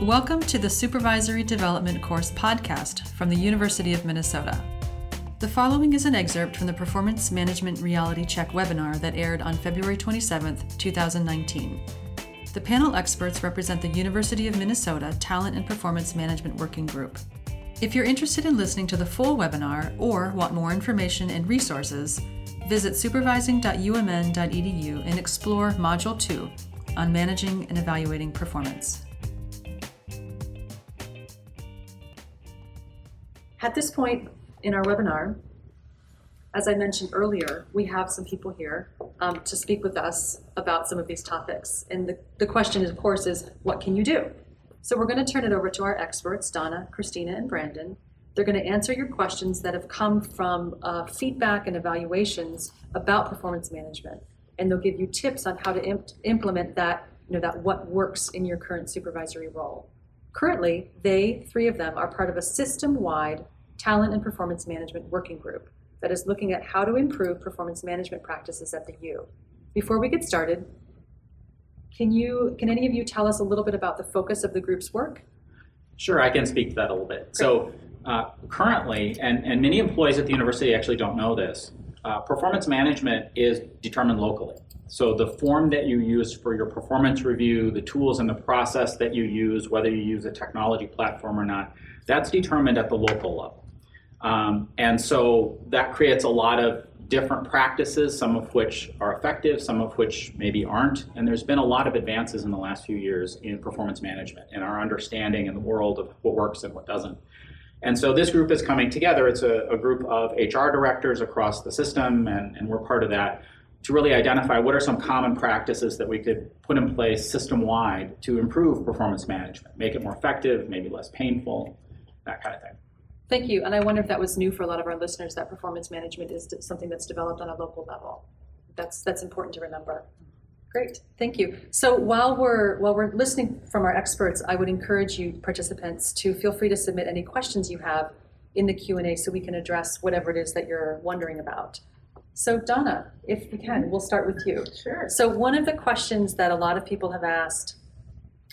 Welcome to the Supervisory Development Course podcast from the University of Minnesota. The following is an excerpt from the Performance Management Reality Check webinar that aired on February 27, 2019. The panel experts represent the University of Minnesota Talent and Performance Management Working Group. If you're interested in listening to the full webinar or want more information and resources, visit supervising.umn.edu and explore Module 2 on managing and evaluating performance. At this point in our webinar, as I mentioned earlier, we have some people here um, to speak with us about some of these topics. And the, the question, of course, is what can you do? So we're going to turn it over to our experts, Donna, Christina, and Brandon. They're going to answer your questions that have come from uh, feedback and evaluations about performance management. And they'll give you tips on how to imp- implement that, you know, that what works in your current supervisory role. Currently, they, three of them, are part of a system wide talent and performance management working group that is looking at how to improve performance management practices at the U. Before we get started, can you can any of you tell us a little bit about the focus of the group's work? Sure, I can speak to that a little bit. Great. So uh, currently, and, and many employees at the university actually don't know this, uh, performance management is determined locally. So the form that you use for your performance review, the tools and the process that you use, whether you use a technology platform or not, that's determined at the local level. Um, and so that creates a lot of different practices, some of which are effective, some of which maybe aren't. And there's been a lot of advances in the last few years in performance management and our understanding in the world of what works and what doesn't. And so this group is coming together. It's a, a group of HR directors across the system, and, and we're part of that to really identify what are some common practices that we could put in place system wide to improve performance management, make it more effective, maybe less painful, that kind of thing. Thank you. And I wonder if that was new for a lot of our listeners that performance management is something that's developed on a local level. That's that's important to remember. Great, thank you. So while we're while we're listening from our experts, I would encourage you participants to feel free to submit any questions you have in the Q&A so we can address whatever it is that you're wondering about. So Donna, if we can, we'll start with you. Sure. So one of the questions that a lot of people have asked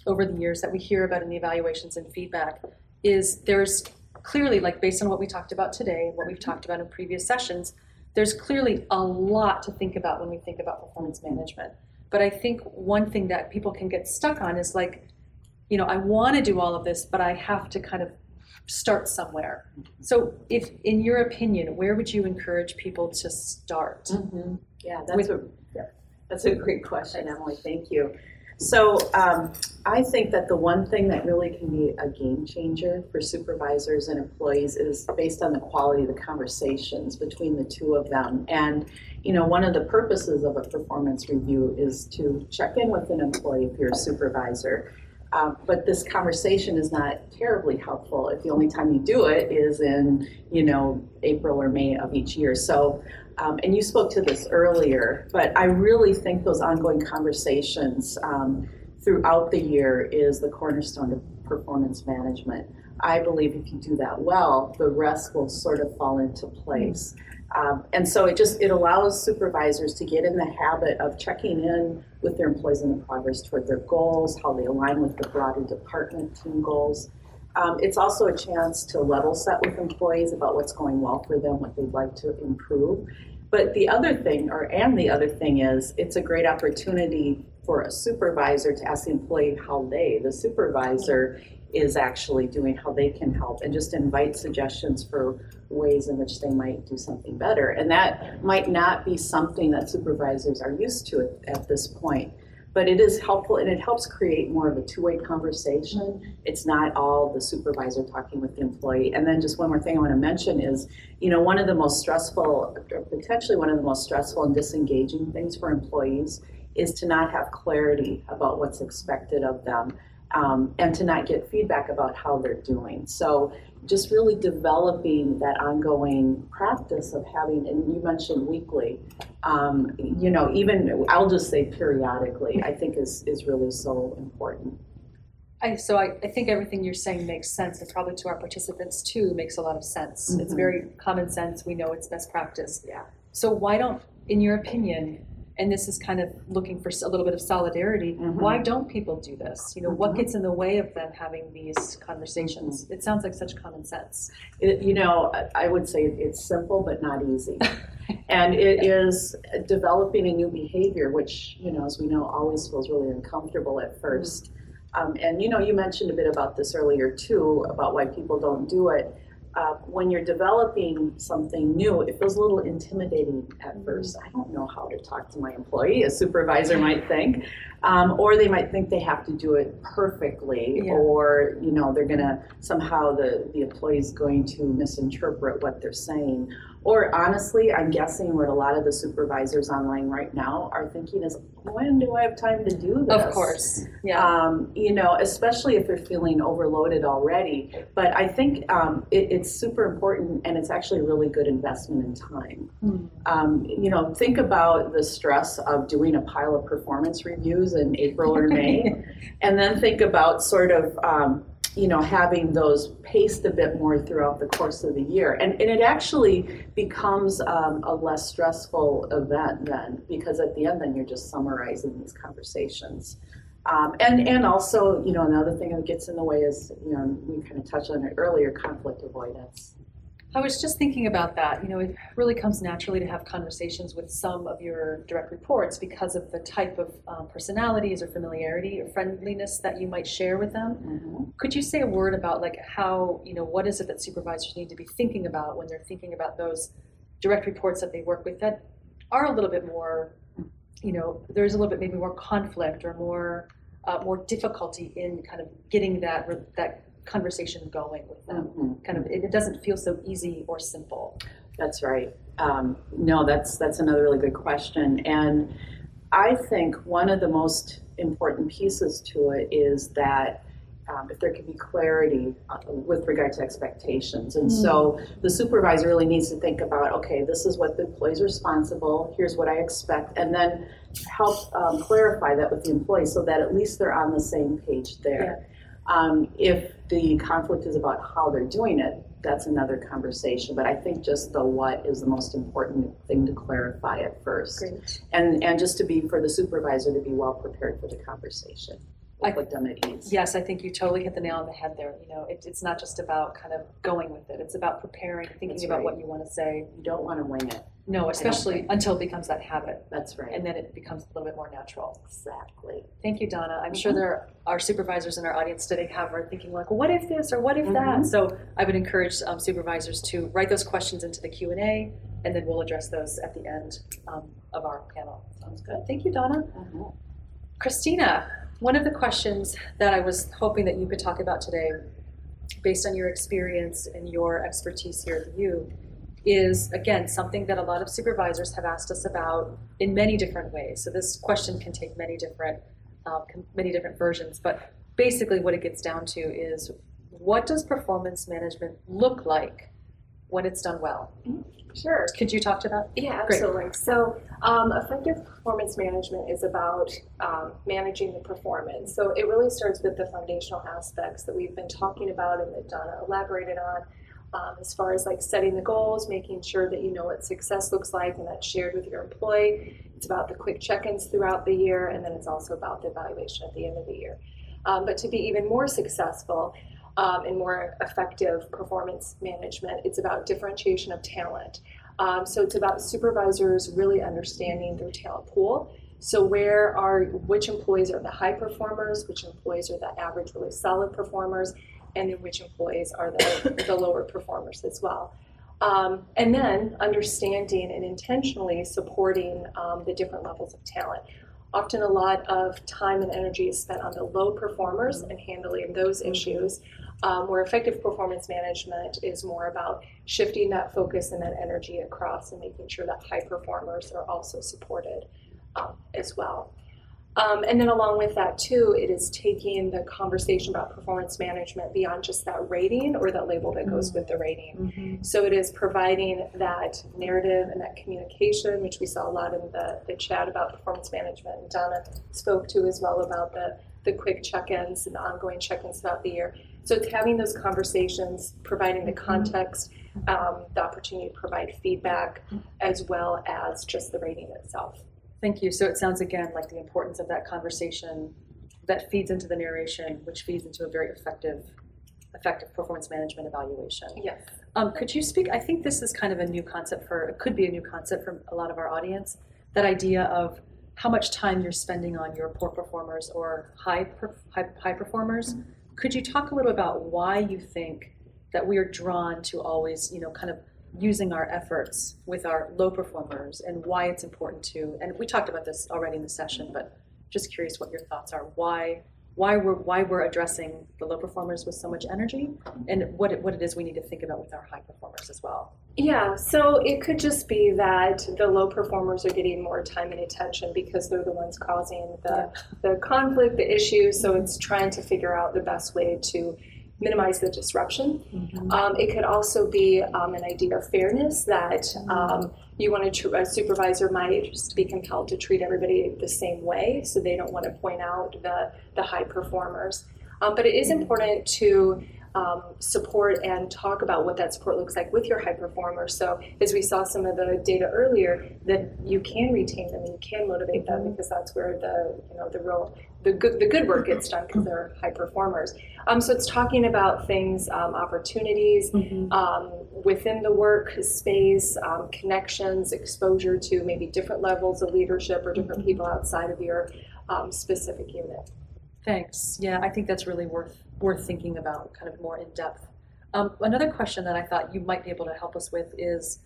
over the years that we hear about in the evaluations and feedback is there's clearly, like based on what we talked about today, what we've talked about in previous sessions, there's clearly a lot to think about when we think about performance management. But I think one thing that people can get stuck on is like, you know, I want to do all of this, but I have to kind of start somewhere. So, if in your opinion, where would you encourage people to start? Mm-hmm. Yeah, that's with, a yeah, that's a great question, Emily. Thank you. So um, I think that the one thing that really can be a game changer for supervisors and employees is based on the quality of the conversations between the two of them. And you know, one of the purposes of a performance review is to check in with an employee if you're a supervisor. Uh, but this conversation is not terribly helpful if the only time you do it is in, you know, April or May of each year. So um, and you spoke to this earlier, but I really think those ongoing conversations um, throughout the year is the cornerstone of performance management. I believe if you do that well, the rest will sort of fall into place. Um, and so it just it allows supervisors to get in the habit of checking in with their employees in the progress toward their goals, how they align with the broader department team goals. Um, it's also a chance to level set with employees about what's going well for them, what they'd like to improve. But the other thing, or and the other thing is, it's a great opportunity for a supervisor to ask the employee how they, the supervisor, is actually doing, how they can help, and just invite suggestions for ways in which they might do something better. And that might not be something that supervisors are used to at, at this point but it is helpful and it helps create more of a two-way conversation it's not all the supervisor talking with the employee and then just one more thing i want to mention is you know one of the most stressful potentially one of the most stressful and disengaging things for employees is to not have clarity about what's expected of them um, and to not get feedback about how they're doing so just really developing that ongoing practice of having, and you mentioned weekly, um, you know, even I'll just say periodically, I think is, is really so important. I, so I, I think everything you're saying makes sense, and probably to our participants too makes a lot of sense. Mm-hmm. It's very common sense. We know it's best practice. Yeah. So why don't, in your opinion, and this is kind of looking for a little bit of solidarity, Mhm. why don't people do this? You know, what Mhm. gets in the way of them having these conversations? It sounds like such common sense. It, you know, I- would say it's simple but not easy. And it is developing a new behavior, which, you know, as we know, always feels really uncomfortable at first. Um, and, you know, you mentioned a bit about this earlier too, about why people don't do it. Uh, when you're developing something new, it feels a little intimidating at first. I don't know how to talk to my employee, a supervisor might think. Um, or they might think they have to do it perfectly, Yeah. or, you know, they're gonna, somehow the, the employee is going to misinterpret what they're saying. Or honestly, I'm guessing what a lot of the supervisors online right now are thinking is, when do I have time to do this? Of course, yeah. Um, you know, especially if they're feeling overloaded already. But I think um, it, it's super important and it's actually a really good investment in time. Hmm. Um, you know, think about the stress of doing a pile of performance reviews in April or May, and then think about sort of, um, you know, having those paced a bit more throughout the course of the year. And, and it actually becomes um, a less stressful event then, because at the end, then you're just summarizing these conversations. Um, and, and also, you know, another thing that gets in the way is, you know, we kind of touched on it earlier, conflict avoidance. I was just thinking about that. You know, it really comes naturally to have conversations with some of your direct reports because of the type of um, personalities or familiarity or friendliness that you might share with them. Could you say a word about like how, you know, what is it that supervisors need to be thinking about when they're thinking about those direct reports that they work with that are a little bit more, you know, there's a little bit maybe more conflict or more uh, more difficulty in kind of getting that that conversation going with them. Mhm. Kind of, it, it doesn't feel so easy or simple. That's right. Um, no, that's that's another really good question, and I think one of the most important pieces to it is that um, if there can be clarity uh, with regard to expectations, and so the supervisor really needs to think about, okay, this is what the employee's responsible. Here's what I expect, and then help um, clarify that with the employee so that at least they're on the same page there. Um, if the conflict is about how they're doing it, that's another conversation. But I think just the what is the most important thing to clarify at first. Great. And, and just to be, for the supervisor to be well prepared for the conversation. I- Put them at ease. Yes, I think you totally hit the nail on the head there. You know, it, it's not just about kind of going with it. It's about preparing, thinking about what you want to say. You don't want to wing it. No, especially until it becomes that habit, That's right. and then it becomes a little bit more natural. exactly. Thank you, Donna. I'm sure Mhm. there are supervisors in our audience today have are thinking like, what if this or what if that? Mhm. So I would encourage um, supervisors to write those questions into the Q and A, and then we'll address those at the end um, of our panel. Sounds good. Thank you, Donna. Mhm. Christina, one of the questions that I was hoping that you could talk about today, based on your experience and your expertise here at the U, is again something that a lot of supervisors have asked us about in many different ways. So this question can take many different, um, con- many different versions, but basically what it gets down to is what does performance management look like when it's done well? Sure. Could you talk to that? Yeah, Great. absolutely. So, um, effective performance management is about um, managing the performance. So, it really starts with the foundational aspects that we've been talking about and that Donna elaborated on, um, as far as like setting the goals, making sure that you know what success looks like and that's shared with your employee. It's about the quick check ins throughout the year, and then it's also about the evaluation at the end of the year. Um, but to be even more successful, um, and more effective performance management, it's about differentiation of talent. Um, so it's about supervisors really understanding their talent pool. So where are which employees are the high performers, which employees are the average, really solid performers, and then which employees are the, the lower performers as well. Um, and then understanding and intentionally supporting um, the different levels of talent. Often a lot of time and energy is spent on the low performers and handling those issues, um, where effective performance management is more about shifting that focus and that energy across and making sure that high performers are also supported um, as well. Um, and then along with that too, it is taking the conversation about performance management beyond just that rating or that label that goes with the rating. So it is providing that narrative and that communication, which we saw a lot in the, the chat about performance management. And Donna spoke to as well about the, the quick check-ins and the ongoing check-ins throughout the year. So it's having those conversations, providing the context, um, the opportunity to provide feedback, as well as just the rating itself. Thank you. So it sounds again like the importance of that conversation that feeds into the narration, which feeds into a very effective, effective performance management evaluation. Yes. Um, could you speak? I think this is kind of a new concept for, it could be a new concept for a lot of our audience. That idea of how much time you're spending on your poor performers or high, per, high, high performers. Could you talk a little about why you think that we are drawn to always, you know, kind of using our efforts with our low performers and why it's important to, and we talked about this already in the session, but just curious what your thoughts are. Why why we're why we're addressing the low performers with so much energy and what it, what it is we need to think about with our high performers as well. Yeah, so it could just be that the low performers are getting more time and attention because they're the ones causing the, the conflict, the issue. So it's trying to figure out the best way to minimize the disruption. Mm-hmm. Um, it could also be um, an idea of fairness that um, you want to, tr- a supervisor might just be compelled to treat everybody the same way, so they don't want to point out the, the high performers. Um, but it is important to um, support and talk about what that support looks like with your high performers. So, as we saw some of the data earlier, that you can retain them, and you can motivate them because that's where the you know the real the good the good work gets done because they're high performers. Um, so it's talking about things, um, opportunities Mm-hmm. um, within the work space, um, connections, exposure to maybe different levels of leadership or different people outside of your um, specific unit. Thanks. Yeah, I think that's really worth worth thinking about, kind of more in depth. Um, another question that I thought you might be able to help us with is: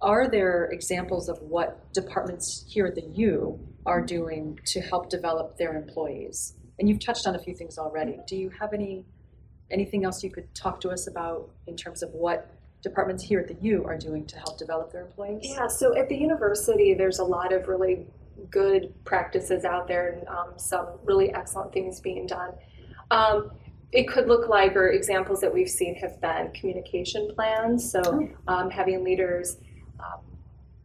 Are there examples of what departments here at the U are doing to help develop their employees? And you've touched on a few things already. Do you have any anything else you could talk to us about in terms of what departments here at the U are doing to help develop their employees? Yeah, so at the university, there's a lot of really good practices out there and um, some really excellent things being done. Um, it could look like, or examples that we've seen have been communication plans. So um, having leaders um,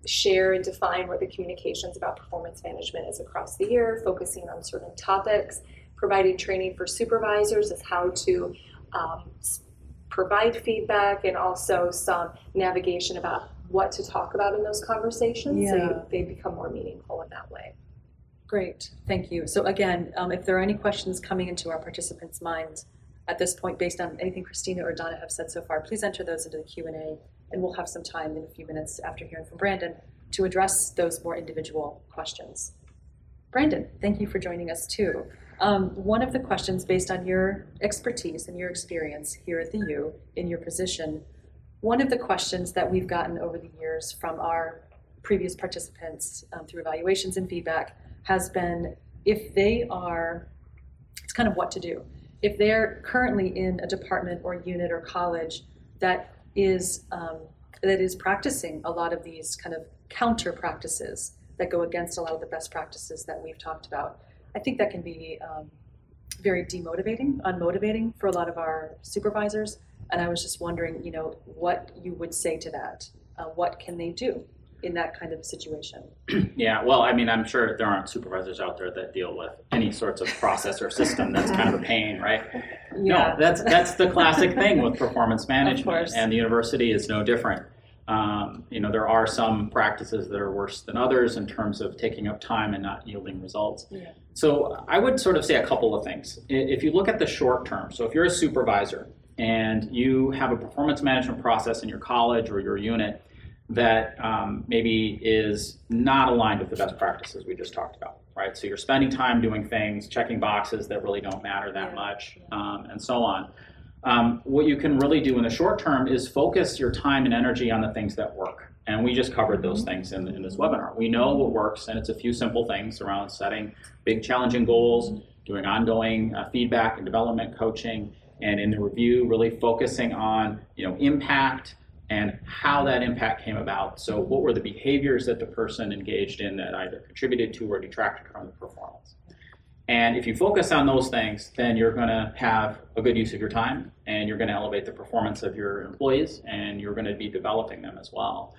share and define what the communications about performance management is across the year, focusing on certain topics, providing training for supervisors as how to um, provide feedback and also some navigation about what to talk about in those conversations Yeah. so they become more meaningful in that way. Great, thank you. So again, um, if there are any questions coming into our participants' minds at this point, based on anything Christina or Donna have said so far, please enter those into the Q and A, and we'll have some time in a few minutes after hearing from Brandon to address those more individual questions. Brandon, thank you for joining us too. Um, one of the questions, based on your expertise and your experience here at the U in your position, one of the questions that we've gotten over the years from our previous participants um, through evaluations and feedback has been if they are, it's kind of what to do. If they're currently in a department or unit or college that is um, that is practicing a lot of these kind of counter practices that go against a lot of the best practices that we've talked about, I think that can be um, very demotivating, unmotivating for a lot of our supervisors. And I was just wondering, you know, what you would say to that. Uh, what can they do in that kind of situation? Yeah, well, I mean, I'm sure there aren't supervisors out there that deal with any sorts of process or system that's kind of a pain, right? No, that's that's the classic thing with performance management, and the university is no different. Um, you know, there are some practices that are worse than others in terms of taking up time and not yielding results. Yeah. So I would sort of say a couple of things. If you look at the short term, so if you're a supervisor and you have a performance management process in your college or your unit that um, maybe is not aligned with the best practices we just talked about, right? So you're spending time doing things, checking boxes that really don't matter that much, um, and so on. Um, what you can really do in the short term is focus your time and energy on the things that work. And we just covered those things in, in this webinar. We know what works, and it's a few simple things around setting big, challenging goals, doing ongoing uh, feedback and development coaching, and in the review, really focusing on you know impact and how that impact came about. So, what were the behaviors that the person engaged in that either contributed to or detracted from the performance? And if you focus on those things, then you're going to have a good use of your time and you're going to elevate the performance of your employees and you're going to be developing them as well.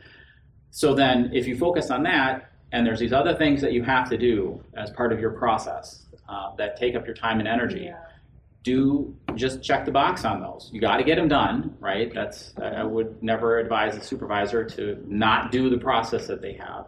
So then, if you focus on that, and there's these other things that you have to do as part of your process uh, that take up your time and energy, Yeah. do just check the box on those. You got to get them done, right? That's I would never advise a supervisor to not do the process that they have.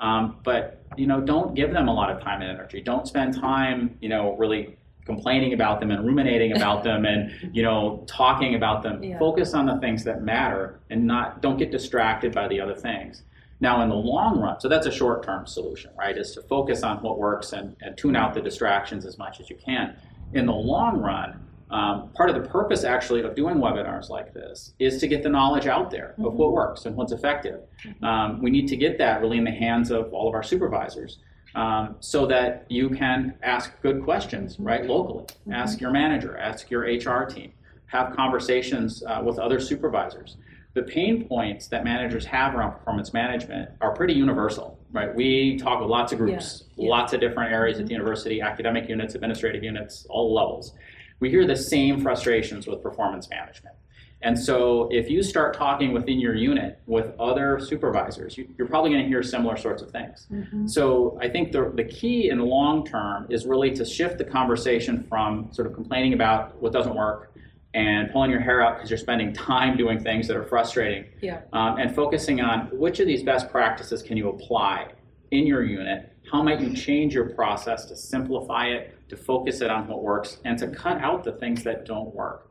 Um, but you know, don't give them a lot of time and energy. Don't spend time, you know, really complaining about them and ruminating about them and you know talking about them. Yeah. Focus on the things that matter and not don't get distracted by the other things. Now, in the long run, so that's a short term solution, right? Is to focus on what works and, and tune out the distractions as much as you can. In the long run, um, part of the purpose actually of doing webinars like this is to get the knowledge out there of what works and what's effective. Um, we need to get that really in the hands of all of our supervisors um, so that you can ask good questions, right, locally. Ask your manager, ask your HR team, have conversations uh, with other supervisors. The pain points that managers have around performance management are pretty universal, right? We talk with lots of groups, Yeah, yeah. lots of different areas at the university, academic units, administrative units, all levels. We hear the same frustrations with performance management. And so if you start talking within your unit with other supervisors, you, you're probably going to hear similar sorts of things. So I think the, the key in the long term is really to shift the conversation from sort of complaining about what doesn't work and pulling your hair out because you're spending time doing things that are frustrating Yeah. um, and focusing on which of these best practices can you apply in your unit how might you change your process to simplify it to focus it on what works and to cut out the things that don't work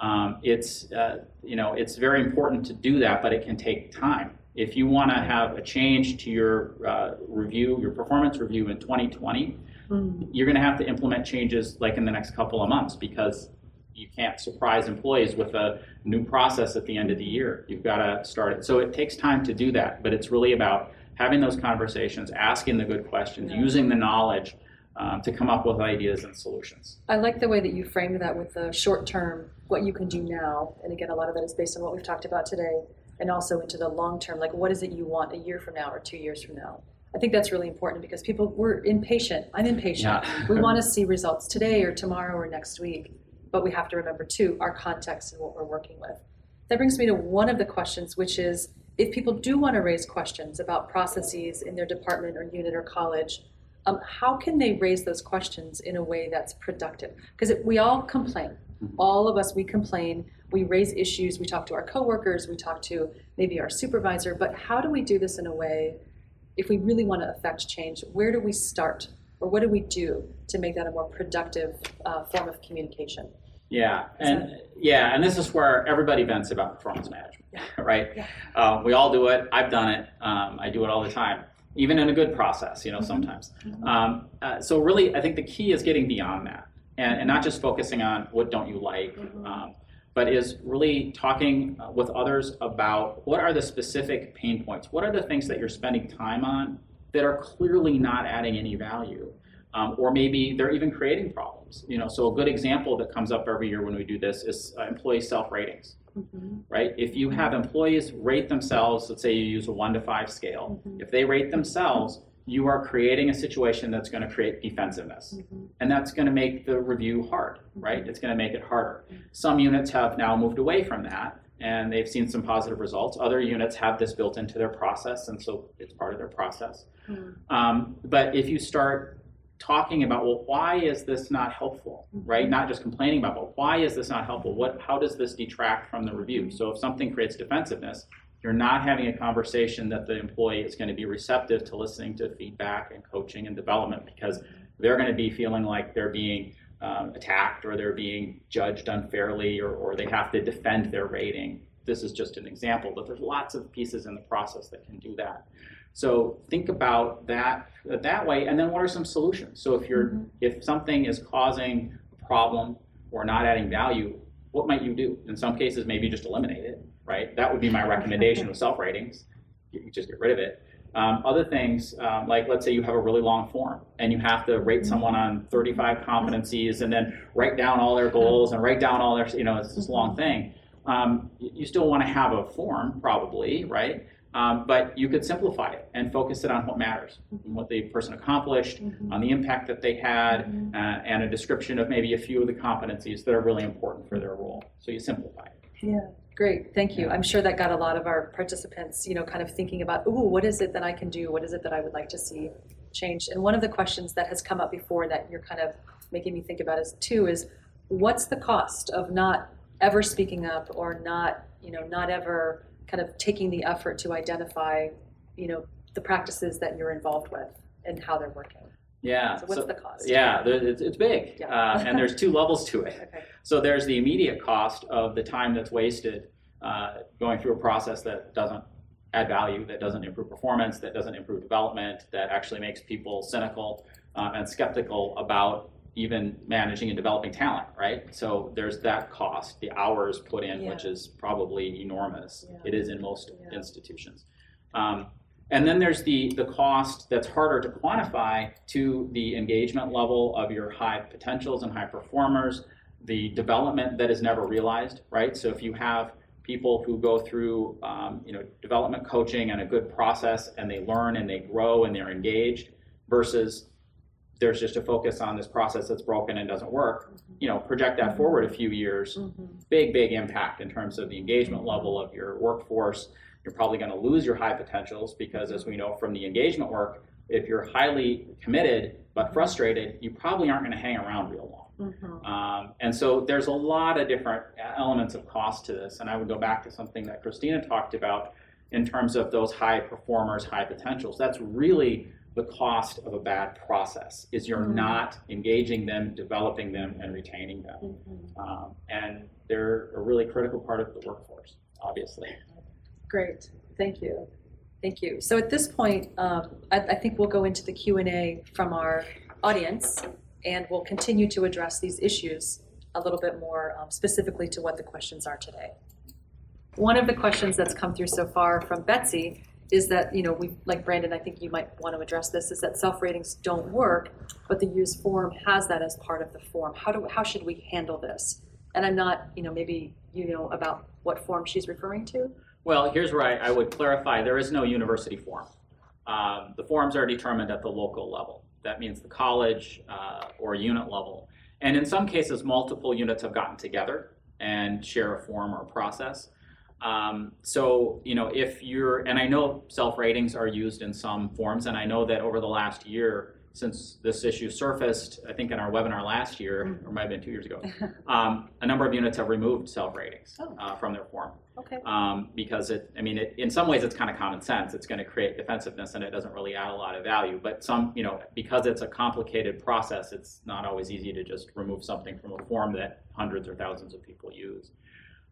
um, it's uh, you know it's very important to do that but it can take time if you want to have a change to your uh, review your performance review in 2020 Mm. you're going to have to implement changes like in the next couple of months because you can't surprise employees with a new process at the end of the year. You've got to start it. So it takes time to do that, but it's really about having those conversations, asking the good questions, Yeah. using the knowledge um, to come up with ideas and solutions. I like the way that you framed that with the short term, what you can do now. And again, a lot of that is based on what we've talked about today, and also into the long term, like what is it you want a year from now or two years from now? I think that's really important because people, we're impatient. I'm impatient. Yeah. we want to see results today or tomorrow or next week, but we have to remember too our context and what we're working with. That brings me to one of the questions, which is if people do want to raise questions about processes in their department or unit or college, um, how can they raise those questions in a way that's productive? Because we all complain. All of us, we complain. We raise issues. We talk to our coworkers. We talk to maybe our supervisor. But how do we do this in a way, if we really want to affect change, where do we start? Or what do we do to make that a more productive uh, form of communication? Yeah, and yeah, and this is where everybody vents about performance management, right? Yeah. Uh, we all do it. I've done it. Um, I do it all the time, even in a good process. Mm-hmm. You know, sometimes. Um, uh, so really, I think the key is getting beyond that, and, and not just focusing on what don't you like, Mm-hmm. um, but is really talking uh, with others about what are the specific pain points. What are the things that you're spending time on that are clearly not adding any value um, or maybe they're even creating problems. You know, so a good example that comes up every year when we do this is uh, employee self ratings, right? If you have employees rate themselves, let's say you use a one to five scale, if they rate themselves, you are creating a situation that's going to create defensiveness, and that's going to make the review hard, right? It's going to make it harder. Some units have now moved away from that. And they've seen some positive results. Other units have this built into their process, and so it's part of their process. Um, but if you start talking about, well, why is this not helpful, right? Not just complaining about, but why is this not helpful? What, how does this detract from the review? So if something creates defensiveness, you're not having a conversation that the employee is going to be receptive to listening to feedback and coaching and development because they're going to be feeling like they're being um, attacked or they're being judged unfairly or, or they have to defend their rating. This is just an example, but there's lots of pieces in the process that can do that. So think about that that way, and then what are some solutions? So if you're if something is causing a problem or not adding value, what might you do? In some cases, maybe just eliminate it. Right? That would be my recommendation with self ratings. You can just get rid of it. Um, other things, um, like let's say you have a really long form and you have to rate someone on 35 competencies and then write down all their goals and write down all their, you know, it's this long thing. Um, you still want to have a form, probably, right? Um, but you could simplify it and focus it on what matters, what the person accomplished, on the impact that they had, uh, and a description of maybe a few of the competencies that are really important for their role. So you simplify it. Yeah, great, thank you. I'm sure that got a lot of our participants, you know, kind of thinking about, ooh, what is it that I can do? What is it that I would like to see changed? And one of the questions that has come up before that you're kind of making me think about is too is what's the cost of not ever speaking up or not, you know, not ever kind of taking the effort to identify, you know, the practices that you're involved with and how they're working. Yeah. So what's so- the cost? Yeah, it's, it's big, Yeah. uh, and there's two levels to it. Okay. So there's the immediate cost of the time that's wasted uh, going through a process that doesn't add value, that doesn't improve performance, that doesn't improve development, that actually makes people cynical uh, and skeptical about even managing and developing talent, right? So there's that cost, the hours put in, which is probably enormous. Yeah. It is in most Yeah. institutions. Um, and then there's the, the cost that's harder to quantify to the engagement level of your high potentials and high performers, the development that is never realized, right? So if you have people who go through, um, you know, development coaching and a good process and they learn and they grow and they're engaged versus there's just a focus on this process that's broken and doesn't work, you know, project that forward a few years, Mhm. big, big impact in terms of the engagement level of your workforce. You're probably going to lose your high potentials because, as we know from the engagement work, if you're highly committed but frustrated, you probably aren't going to hang around real long. Mhm. Um, and so there's a lot of different elements of cost to this. And I would go back to something that Christina talked about in terms of those high performers, high potentials. That's really the cost of a bad process is you're Mhm. not engaging them, developing them, and retaining them. Mhm. Um, and they're a really critical part of the workforce, obviously. Great, thank you. Thank you. So at this point, um, I, I think we'll go into the Q and A from our audience, and we'll continue to address these issues a little bit more um, specifically to what the questions are today. One of the questions that's come through so far from Betsy is that, you know, we, like Brandon, I think you might want to address this, is that self-ratings don't work, but the U's form has that as part of the form. How do, how should we handle this? And I'm not, you know, maybe you know about what form she's referring to? Well, here's where I, I would clarify there is no university form. Um, the forms are determined at the local level. That means the college uh, or unit level. And in some cases, multiple units have gotten together and share a form or process. Um, so, you know, if you're, and I know self ratings are used in some forms, and I know that over the last year, since this issue surfaced, I think in our webinar last year, or might have been two years ago, um, a number of units have removed self ratings Oh. uh, from their form Okay. um, because it, I mean, it, in some ways, it's kind of common sense. It's going to create defensiveness, and it doesn't really add a lot of value. But some, you know, because it's a complicated process, it's not always easy to just remove something from a form that hundreds or thousands of people use.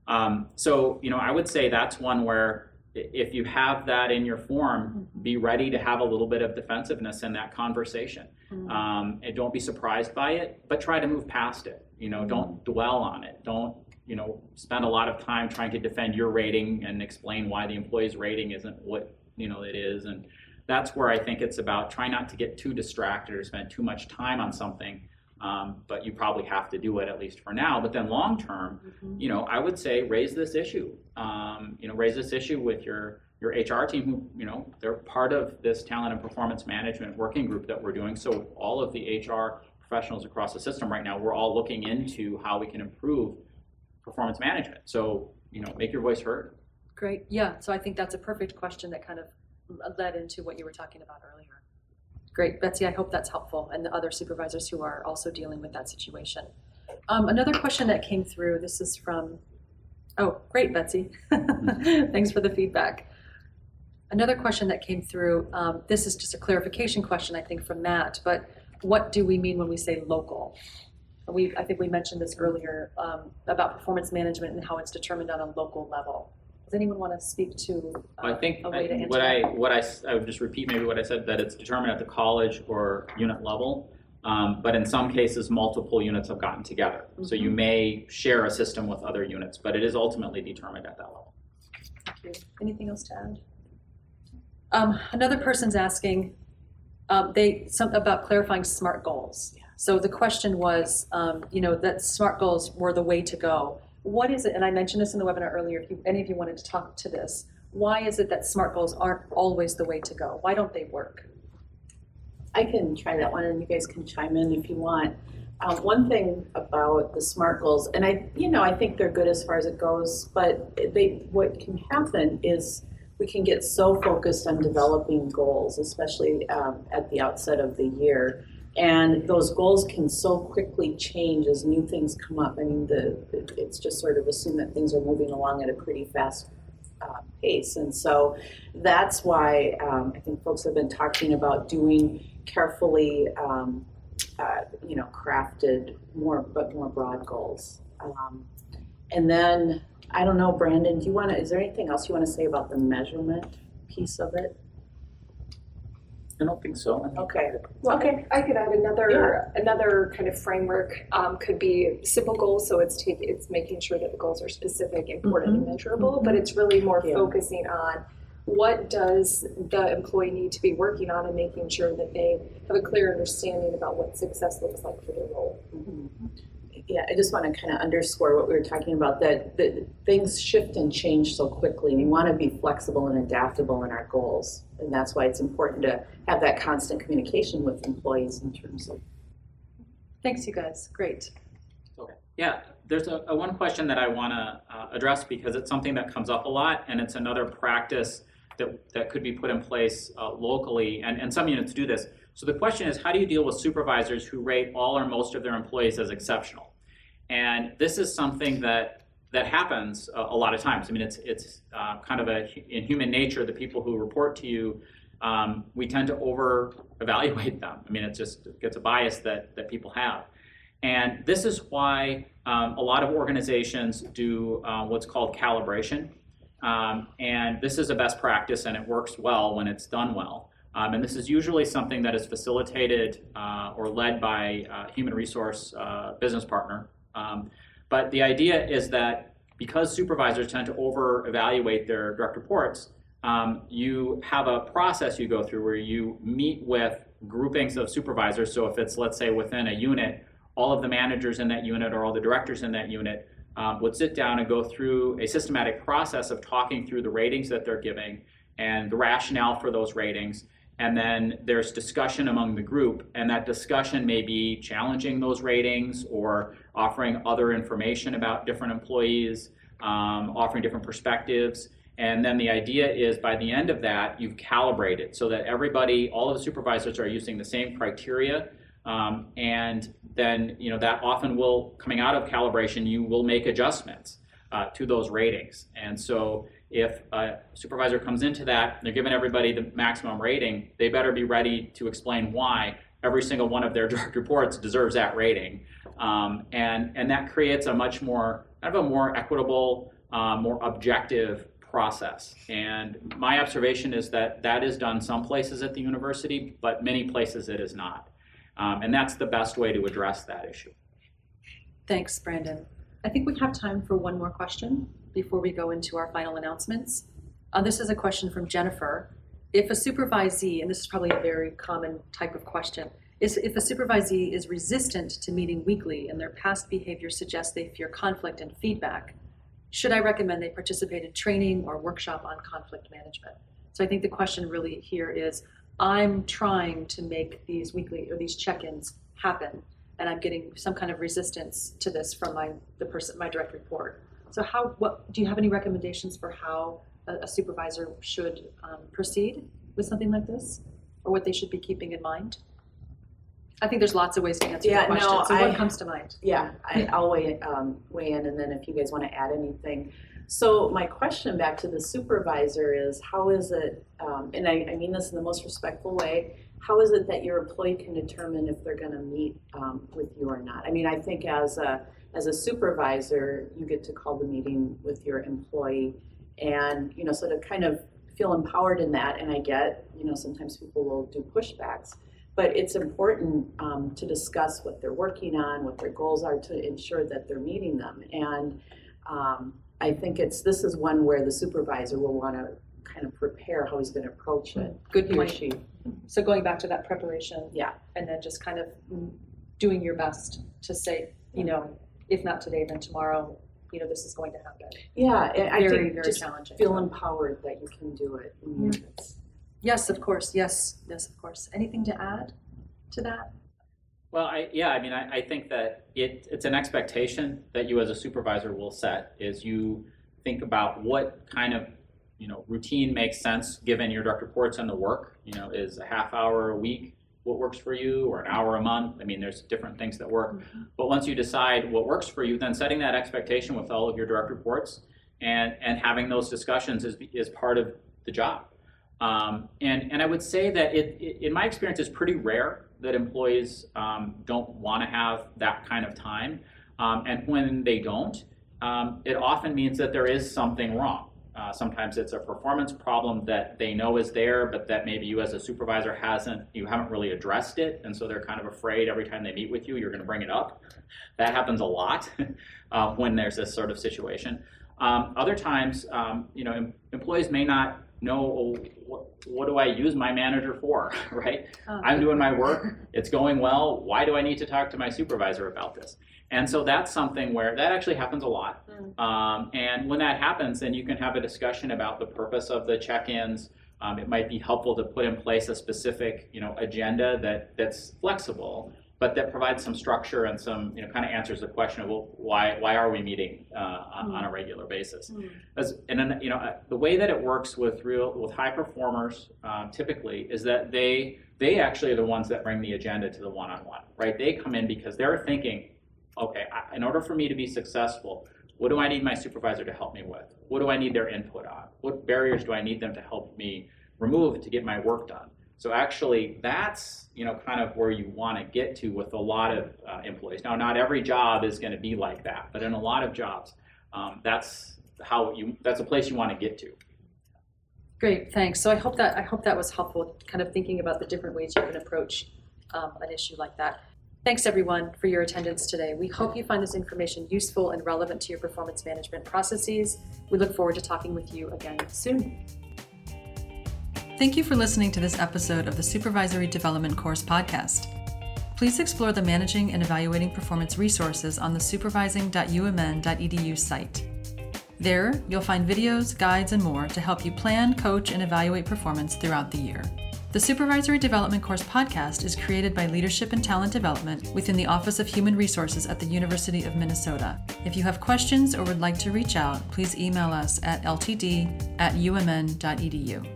Um, so, you know, I would say that's one where if you have that in your form, be ready to have a little bit of defensiveness in that conversation. Mhm. Um, and don't be surprised by it, but try to move past it. You know, don't dwell on it. Don't, you know, spend a lot of time trying to defend your rating and explain why the employee's rating isn't what, you know, it is. And that's where I think it's about try not to get too distracted or spend too much time on something. Um, but you probably have to do it at least for now. But then long term, Mhm. you know, I would say raise this issue. Um, you know, raise this issue with your your HR team, who you know they're part of this talent and performance management working group that we're doing. So all of the HR professionals across the system right now, we're all looking into how we can improve performance management. So you know, make your voice heard. Great, yeah, so I think that's a perfect question that kind of led into what you were talking about earlier. Great, Betsy, I hope that's helpful, and the other supervisors who are also dealing with that situation. Um, another question that came through, this is from, oh, great, Betsy. Thanks for the feedback. Another question that came through, um, this is just a clarification question, I think, from Matt, but what do we mean when we say local? We, I think we mentioned this earlier, um, about performance management and how it's determined on a local level. Does anyone want to speak to uh, I think a way to I- answer what I that? what I s- I would just repeat maybe what I said that it's determined at the college or unit level. Um, but in some cases, multiple units have gotten together. So you Mhm. may share a system with other units, but it is ultimately determined at that level. Thank you. Anything else to add? Um, another person's asking, um, they, some, about clarifying SMART goals. So the question was, um, you know, that SMART goals were the way to go. What is it, and I mentioned this in the webinar earlier, if you, any of you wanted to talk to this, why is it that SMART goals aren't always the way to go? Why don't they work? I can try that one and you guys can chime in if you want. Um, one thing about the SMART goals, and I, you know, I think they're good as far as it goes, but they, what can happen is we can get so focused on developing goals, especially um, at the outset of the year. And those goals can so quickly change as new things come up. I mean, the, it's just sort of assume that things are moving along at a pretty fast uh, pace. And so that's why um, I think folks have been talking about doing carefully, um, uh, you know, crafted more, but more broad goals. Um, and then, I don't know, Brandon, do you want to, is there anything else you want to say about the measurement piece of it? I don't think so. I mean, Okay. Okay, I could add another, another kind of framework, um, could be simple goals, so it's ta- it's making sure that the goals are specific, important, and measurable, but it's really more Yeah. focusing on what does the employee need to be working on and making sure that they have a clear understanding about what success looks like for their role. Mhm. Yeah, I just want to kind of underscore what we were talking about, that, that things shift and change so quickly. We want to be flexible and adaptable in our goals. And that's why it's important to have that constant communication with employees in terms of, Thanks, you guys. Great. Okay. Yeah, there's a, a one question that I want to uh, address because it's something that comes up a lot, and it's another practice that, that could be put in place uh, locally, and, and some units do this. So the question is, how do you deal with supervisors who rate all or most of their employees as exceptional? And this is something that that happens a, a lot of times. I mean, it's it's uh, kind of a in human nature. The people who report to you, um, we tend to over evaluate them. I mean, it just gets a bias that that people have. And this is why um, a lot of organizations do uh, what's called calibration. Um, and this is a best practice and it works well when it's done well. Um, and this is usually something that is facilitated uh, or led by a human resource uh, business partner. Um, but the idea is that because supervisors tend to over evaluate their direct reports, um, you have a process you go through where you meet with groupings of supervisors. So if it's, let's say, within a unit, all of the managers in that unit or all the directors in that unit um, would sit down and go through a systematic process of talking through the ratings that they're giving and the rationale for those ratings. And then there's discussion among the group, and that discussion may be challenging those ratings or offering other information about different employees, um, offering different perspectives. And then the idea is by the end of that, you've calibrated so that everybody, all of the supervisors are using the same criteria. Um, and then, you know, that often will, coming out of calibration, you will make adjustments uh, to those ratings. And so if a supervisor comes into that, they're giving everybody the maximum rating, they better be ready to explain why every single one of their direct reports deserves that rating. Um, and, and that creates a much more, kind of a more equitable, uh, more objective process. And my observation is that that is done some places at the university, but many places it is not. Um, and that's the best way to address that issue. Thanks, Brandon. I think we have time for one more question before we go into our final announcements. Uh, this is a question from Jennifer. If a supervisee, and this is probably a very common type of question, is if a supervisee is resistant to meeting weekly and their past behavior suggests they fear conflict and feedback, should I recommend they participate in training or workshop on conflict management? So I think the question really here is I'm trying to make these weekly or these check-ins happen and I'm getting some kind of resistance to this from my the person my direct report. So how what do you have any recommendations for how a, a supervisor should um, proceed with something like this, or what they should be keeping in mind? I think there's lots of ways to answer Yeah, the question. no, so I- what comes to mind? yeah, I, I'll weigh, um, weigh in and then if you guys want to add anything. So my question back to the supervisor is, how is it, um, and I, I mean this in the most respectful way, how is it that your employee can determine if they're gonna meet, um, with you or not? I mean, I think as a, as a supervisor, you get to call the meeting with your employee and, you know, so to kind of feel empowered in that, and I get, you know, sometimes people will do pushbacks. But it's important um, to discuss what they're working on, what their goals are to ensure that they're meeting them. And um, I think it's, this is one where the supervisor will want to kind of prepare how he's going to approach it, Good point. she. So going back to that preparation, Yeah. and then just kind of doing your best to say, you know, if not today, then tomorrow, you know, this is going to happen. Yeah, and I very, think very just challenging. feel empowered that you can do it. in your minutes. Yes, of course. Yes, yes, of course. Anything to add to that? Well, I, yeah, I mean, I, I think that it, it's an expectation that you as a supervisor will set is you think about what kind of, you know, routine makes sense given your direct reports and the work. You know, is a half hour a week what works for you or an hour a month? I mean, there's different things that work. But once you decide what works for you, then setting that expectation with all of your direct reports and and having those discussions is is part of the job. Um, and and I would say that it, it, in my experience, is pretty rare that employees um, don't want to have that kind of time. Um, and when they don't, um, it often means that there is something wrong. Uh, sometimes it's a performance problem that they know is there, but that maybe you as a supervisor hasn't, you haven't really addressed it, and so they're kind of afraid every time they meet with you, you're going to bring it up. That happens a lot uh, when there's this sort of situation. Um, other times, um, you know, em- employees may not know what, what do I use my manager for, right? Oh. I'm doing my work, it's going well. Why do I need to talk to my supervisor about this? And so that's something where that actually happens a lot. Um, and when that happens, then you can have a discussion about the purpose of the check-ins. Um, it might be helpful to put in place a specific, you know, agenda that that's flexible, but that provides some structure and some, you know, kind of answers the question of well, why why are we meeting uh, on, on a regular basis? As, and then, you know, uh, the way that it works with real with high performers um, typically is that they they actually are the ones that bring the agenda to the one-on-one, right? They come in because they're thinking, okay, I, in order for me to be successful, what do I need my supervisor to help me with? What do I need their input on? What barriers do I need them to help me remove to get my work done? So actually, that's you know kind of where you want to get to with a lot of uh, employees. Now, not every job is going to be like that, but in a lot of jobs, um, that's how you that's a place you want to get to. Great, thanks. So I hope that, I hope that was helpful, kind of thinking about the different ways you can approach um, an issue like that. Thanks, everyone, for your attendance today. We hope you find this information useful and relevant to your performance management processes. We look forward to talking with you again soon. Thank you for listening to this episode of the Supervisory Development Course podcast. Please explore the Managing and Evaluating Performance resources on the supervising.umn.edu site. There, you'll find videos, guides, and more to help you plan, coach, and evaluate performance throughout the year. The Supervisory Development Course podcast is created by Leadership and Talent Development within the Office of Human Resources at the University of Minnesota. If you have questions or would like to reach out, please email us at ltd at umn.edu.